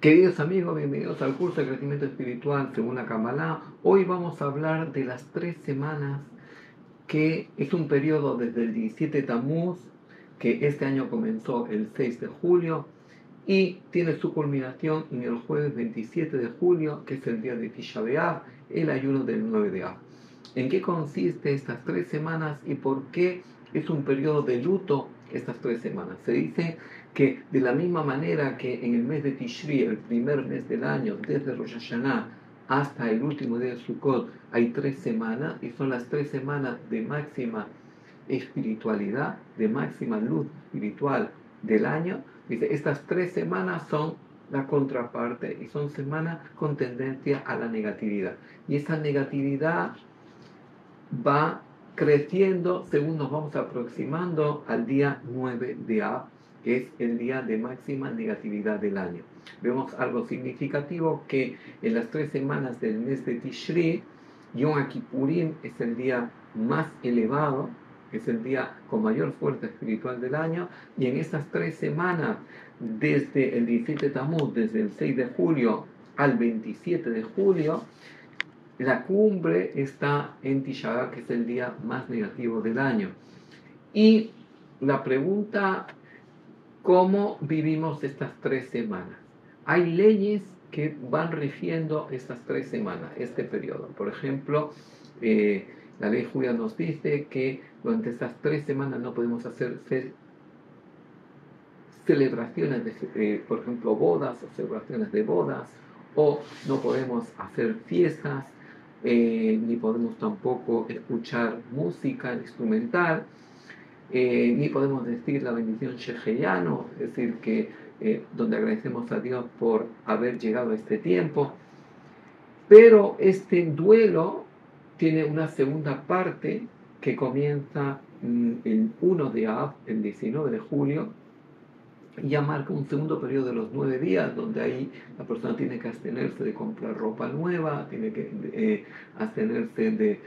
Queridos amigos, bienvenidos al curso de crecimiento espiritual según la Kabbalah. Hoy vamos a hablar de las tres semanas que es un periodo desde el 17 Tammuz, que este año comenzó el 6 de julio, y tiene su culminación en el jueves 27 de julio, que es el día de Tisha B'Av, el ayuno del 9 de Av. ¿En qué consiste estas tres semanas y por qué es un periodo de luto estas tres semanas? Se dice que de la misma manera que en el mes de Tishri, el primer mes del año, desde Rosh Hashanah hasta el último día de Sukkot, hay tres semanas y son las tres semanas de máxima espiritualidad, de máxima luz espiritual del año. Dice, estas tres semanas son la contraparte y son semanas con tendencia a la negatividad. Y esa negatividad va creciendo según nos vamos aproximando al día 9 de Av, que es el día de máxima negatividad del año. Vemos algo significativo que en las tres semanas del mes de Tishri, Yom Kippurim es el día más elevado, es el día con mayor fuerza espiritual del año, y en estas tres semanas, desde el 17 de Tammuz, desde el 6 de julio al 27 de julio, la cumbre está en Tisha que es el día más negativo del año. Y la pregunta cómo vivimos estas tres semanas. Hay leyes que van rigiendo estas tres semanas, este periodo. Por ejemplo, eh, la ley judía nos dice que durante estas tres semanas no podemos hacer celebraciones, de, eh, por ejemplo, bodas o celebraciones de bodas, o no podemos hacer fiestas, eh, ni podemos tampoco escuchar música instrumental, eh, ni podemos decir la bendición sheheyano, es decir, que eh, donde agradecemos a Dios por haber llegado a este tiempo. Pero este duelo tiene una segunda parte que comienza mm, el 1 de Av, el 19 de julio, ya marca un segundo periodo de los nueve días, donde ahí la persona tiene que abstenerse de comprar ropa nueva, tiene que eh, abstenerse de,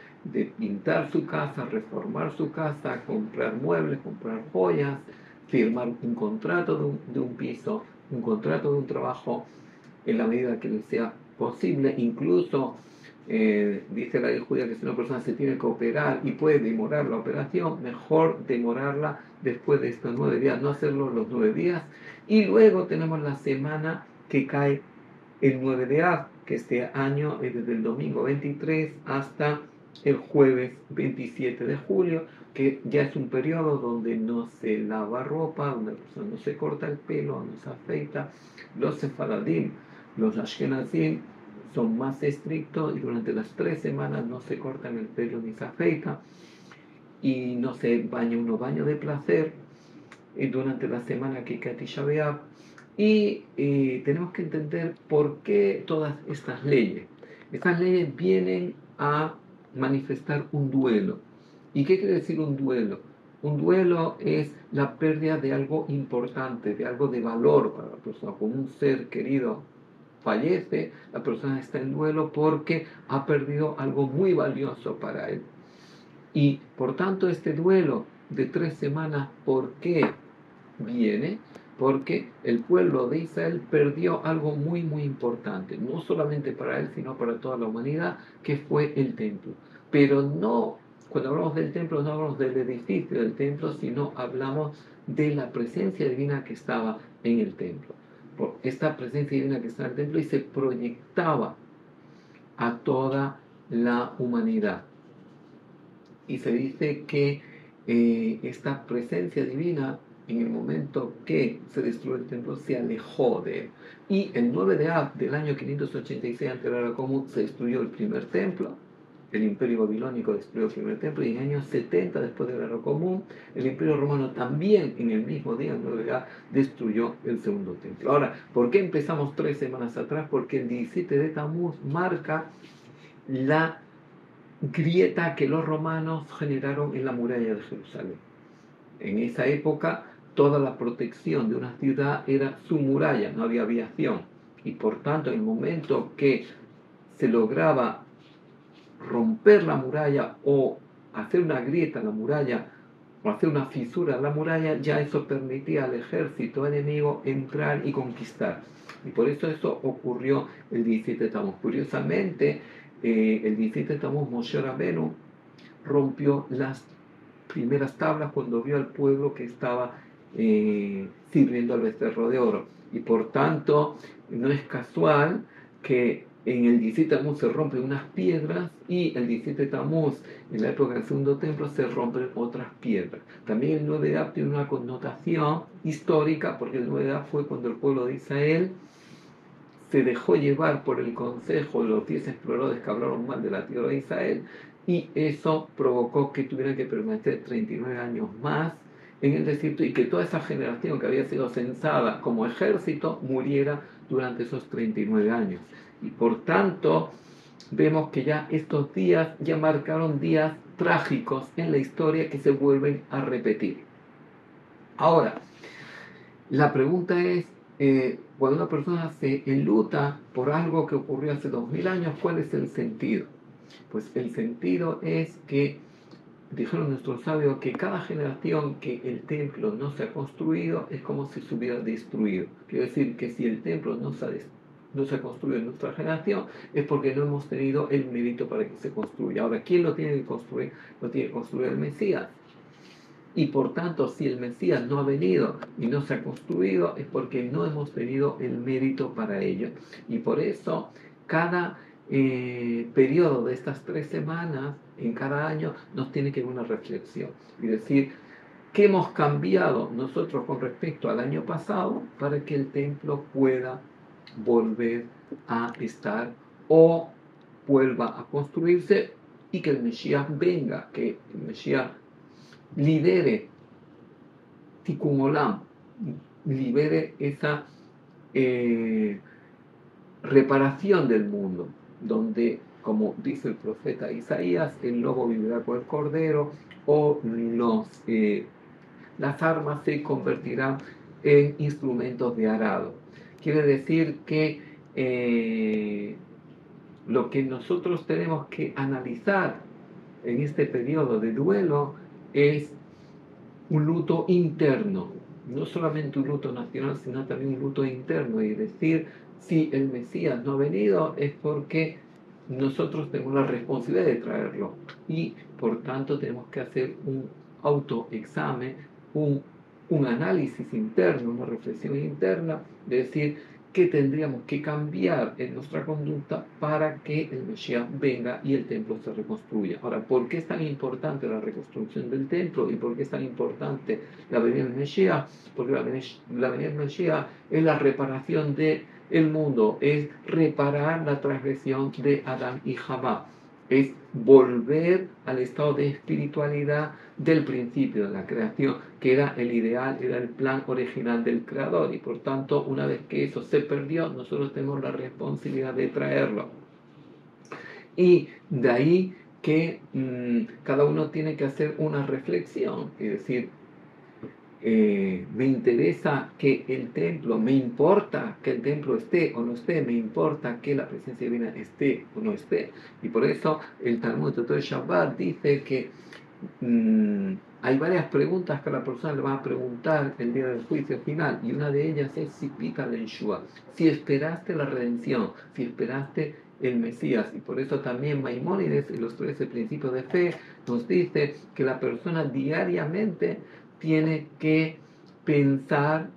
pintar su casa, reformar su casa, comprar muebles, comprar joyas, firmar un contrato de un, de un piso, un contrato de un trabajo, en la medida que le sea posible, incluso eh, dice la ley judía que si una persona se tiene que operar y puede demorar la operación, mejor demorarla después de estos nueve días, no hacerlo los nueve días. Y luego tenemos la semana que cae el 9 de Av, que este año es desde el domingo 23 hasta el jueves 27 de julio, que ya es un periodo donde no se lava ropa, donde la persona no se corta el pelo, no se afeita. Los sefaradim, los ashkenazim, son más estrictos y durante las tres semanas no se cortan el pelo ni se afeita y no se baña uno baño de placer y durante la semana que Katisha B'Av y eh, tenemos que entender por qué todas estas leyes. Estas leyes vienen a manifestar un duelo. ¿Y qué quiere decir un duelo? Un duelo es la pérdida de algo importante, de algo de valor para la persona, como un ser querido fallece, la persona está en duelo porque ha perdido algo muy valioso para él. Y por tanto este duelo de tres semanas, ¿por qué viene? Porque el pueblo de Israel perdió algo muy, muy importante, no solamente para él, sino para toda la humanidad, que fue el templo. Pero no, cuando hablamos del templo, no hablamos del edificio del templo, sino hablamos de la presencia divina que estaba en el templo esta presencia divina que está en el templo y se proyectaba a toda la humanidad. Y se dice que eh, esta presencia divina, en el momento que se destruyó el templo, se alejó de él. Y el 9 de Ab del año 586 ante la era común se destruyó el primer templo el imperio babilónico destruyó el primer templo y en años 70 después del año común, el imperio romano también en el mismo día en realidad destruyó el segundo templo. Ahora, ¿por qué empezamos tres semanas atrás? Porque el 17 de Tammuz marca la grieta que los romanos generaron en la muralla de Jerusalén. En esa época toda la protección de una ciudad era su muralla, no había aviación. Y por tanto, el momento que se lograba romper la muralla o hacer una grieta en la muralla o hacer una fisura en la muralla, ya eso permitía al ejército enemigo entrar y conquistar. Y por eso eso ocurrió el 17 de Tammuz. Curiosamente, eh, el 17 de Tammuz Moshe Rabenu rompió las primeras tablas cuando vio al pueblo que estaba eh, sirviendo al becerro de oro. Y por tanto, no es casual que en el 17 Tamuz se rompen unas piedras y el 17 Tamuz, en la época del segundo templo, se rompen otras piedras. También el 9 de Ab tiene una connotación histórica, porque el 9 de Ab fue cuando el pueblo de Israel se dejó llevar por el consejo de los 10 exploradores que hablaron mal de la tierra de Israel y eso provocó que tuvieran que permanecer 39 años más en el desierto y que toda esa generación que había sido censada como ejército muriera durante esos 39 años. Y por tanto, vemos que ya estos días ya marcaron días trágicos en la historia que se vuelven a repetir. Ahora, la pregunta es, eh, cuando una persona se enluta por algo que ocurrió hace 2000 años, ¿cuál es el sentido? Pues el sentido es que dijeron nuestros sabios que cada generación que el templo no se ha construido es como si se hubiera destruido. Quiere decir que si el templo no se ha, no se ha en nuestra generación es porque no hemos tenido el mérito para que se construya. Ahora, ¿quién lo tiene que construir? Lo tiene que construir el Mesías. Y por tanto, si el Mesías no ha venido y no se ha construido, es porque no hemos tenido el mérito para ello. Y por eso, cada eh, periodo de estas tres semanas en cada año nos tiene que dar una reflexión y decir qué hemos cambiado nosotros con respecto al año pasado para que el templo pueda volver a estar o vuelva a construirse y que el Mesías venga, que el Mesías lidere Tikkun Olam, libere esa eh, reparación del mundo donde, como dice el profeta Isaías, el lobo vivirá con el cordero o los, eh, las armas se convertirán en instrumentos de arado. Quiere decir que eh, lo que nosotros tenemos que analizar en este periodo de duelo es un luto interno, no solamente un luto nacional, sino también un luto interno, y decir, si el Mesías no ha venido es porque nosotros tenemos la responsabilidad de traerlo. Y por tanto tenemos que hacer un autoexamen, un, un análisis interno, una reflexión interna, de decir qué tendríamos que cambiar en nuestra conducta para que el Mesías venga y el templo se reconstruya. Ahora, ¿por qué es tan importante la reconstrucción del templo y por qué es tan importante la venida del Mesías? Porque la, venida del Mesías es la reparación de el mundo, es reparar la transgresión de Adán y Jabá, es volver al estado de espiritualidad del principio de la creación, que era el ideal, era el plan original del creador, y por tanto, una vez que eso se perdió, nosotros tenemos la responsabilidad de traerlo. Y de ahí que mm, cada uno tiene que hacer una reflexión, es decir, eh, me interesa que el templo, me importa que el templo esté o no esté, me importa que la presencia divina esté o no esté. Y por eso el Talmud de Shabbat dice que mm, hay varias preguntas que la persona le va a preguntar el día del juicio final, y una de ellas es si pica la Yeshua, si esperaste la redención, si esperaste el Mesías. Y por eso también Maimónides, en los 13 principios de fe, nos dice que la persona diariamente tiene que pensar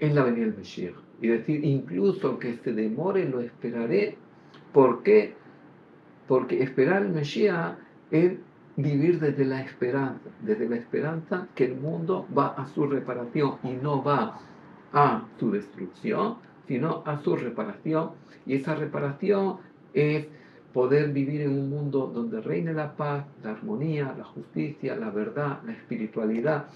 en la venida del Mesías. Y decir, incluso que se demore, lo esperaré. ¿Por qué? Porque esperar el Mesías es vivir desde la esperanza, desde la esperanza que el mundo va a su reparación y no va a su destrucción, sino a su reparación. Y esa reparación es poder vivir en un mundo donde reine la paz, la armonía, la justicia, la verdad, la espiritualidad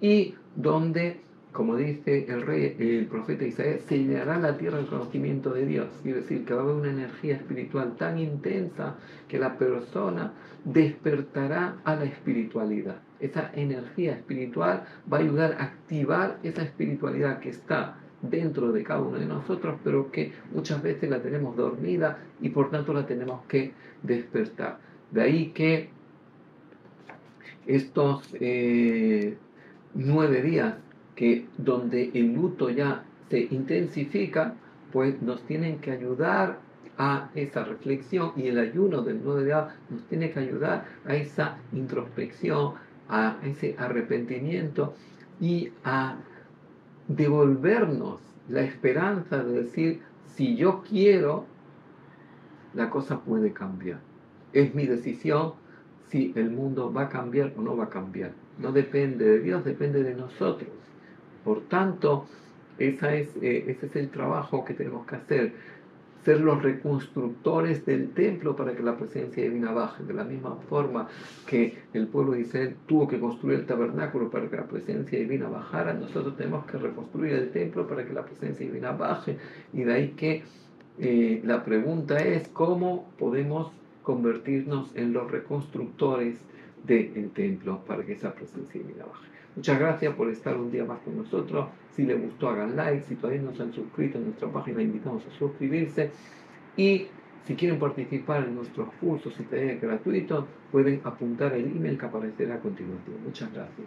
y donde como dice el profeta Isaías, se llenará la tierra del conocimiento de Dios. Quiere decir que va a haber una energía espiritual tan intensa que la persona despertará a la espiritualidad. Esa energía espiritual va a ayudar a activar esa espiritualidad que está dentro de cada uno de nosotros, pero que muchas veces la tenemos dormida y por tanto la tenemos que despertar. De ahí que estos eh, nueve días que donde el luto ya se intensifica, pues nos tienen que ayudar a esa reflexión y el ayuno del nuevo día nos tiene que ayudar a esa introspección, a ese arrepentimiento y a devolvernos la esperanza de decir, si yo quiero, la cosa puede cambiar. Es mi decisión si el mundo va a cambiar o no va a cambiar. No depende de Dios, depende de nosotros. Por tanto, esa es, eh, ese es el trabajo que tenemos que hacer, ser los reconstructores del templo para que la presencia divina baje. De la misma forma que el pueblo de Israel tuvo que construir el tabernáculo para que la presencia divina bajara, nosotros tenemos que reconstruir el templo para que la presencia divina baje. Y de ahí que eh, la pregunta es cómo podemos convertirnos en los reconstructores del templo para que esa presencia divina baje. Muchas gracias por estar un día más con nosotros. Si les gustó, hagan like. Si todavía no se han suscrito en nuestra página, invitamos a suscribirse. Y si quieren participar en nuestros cursos y talleres gratuitos, pueden apuntar el email que aparecerá a continuación. Muchas gracias.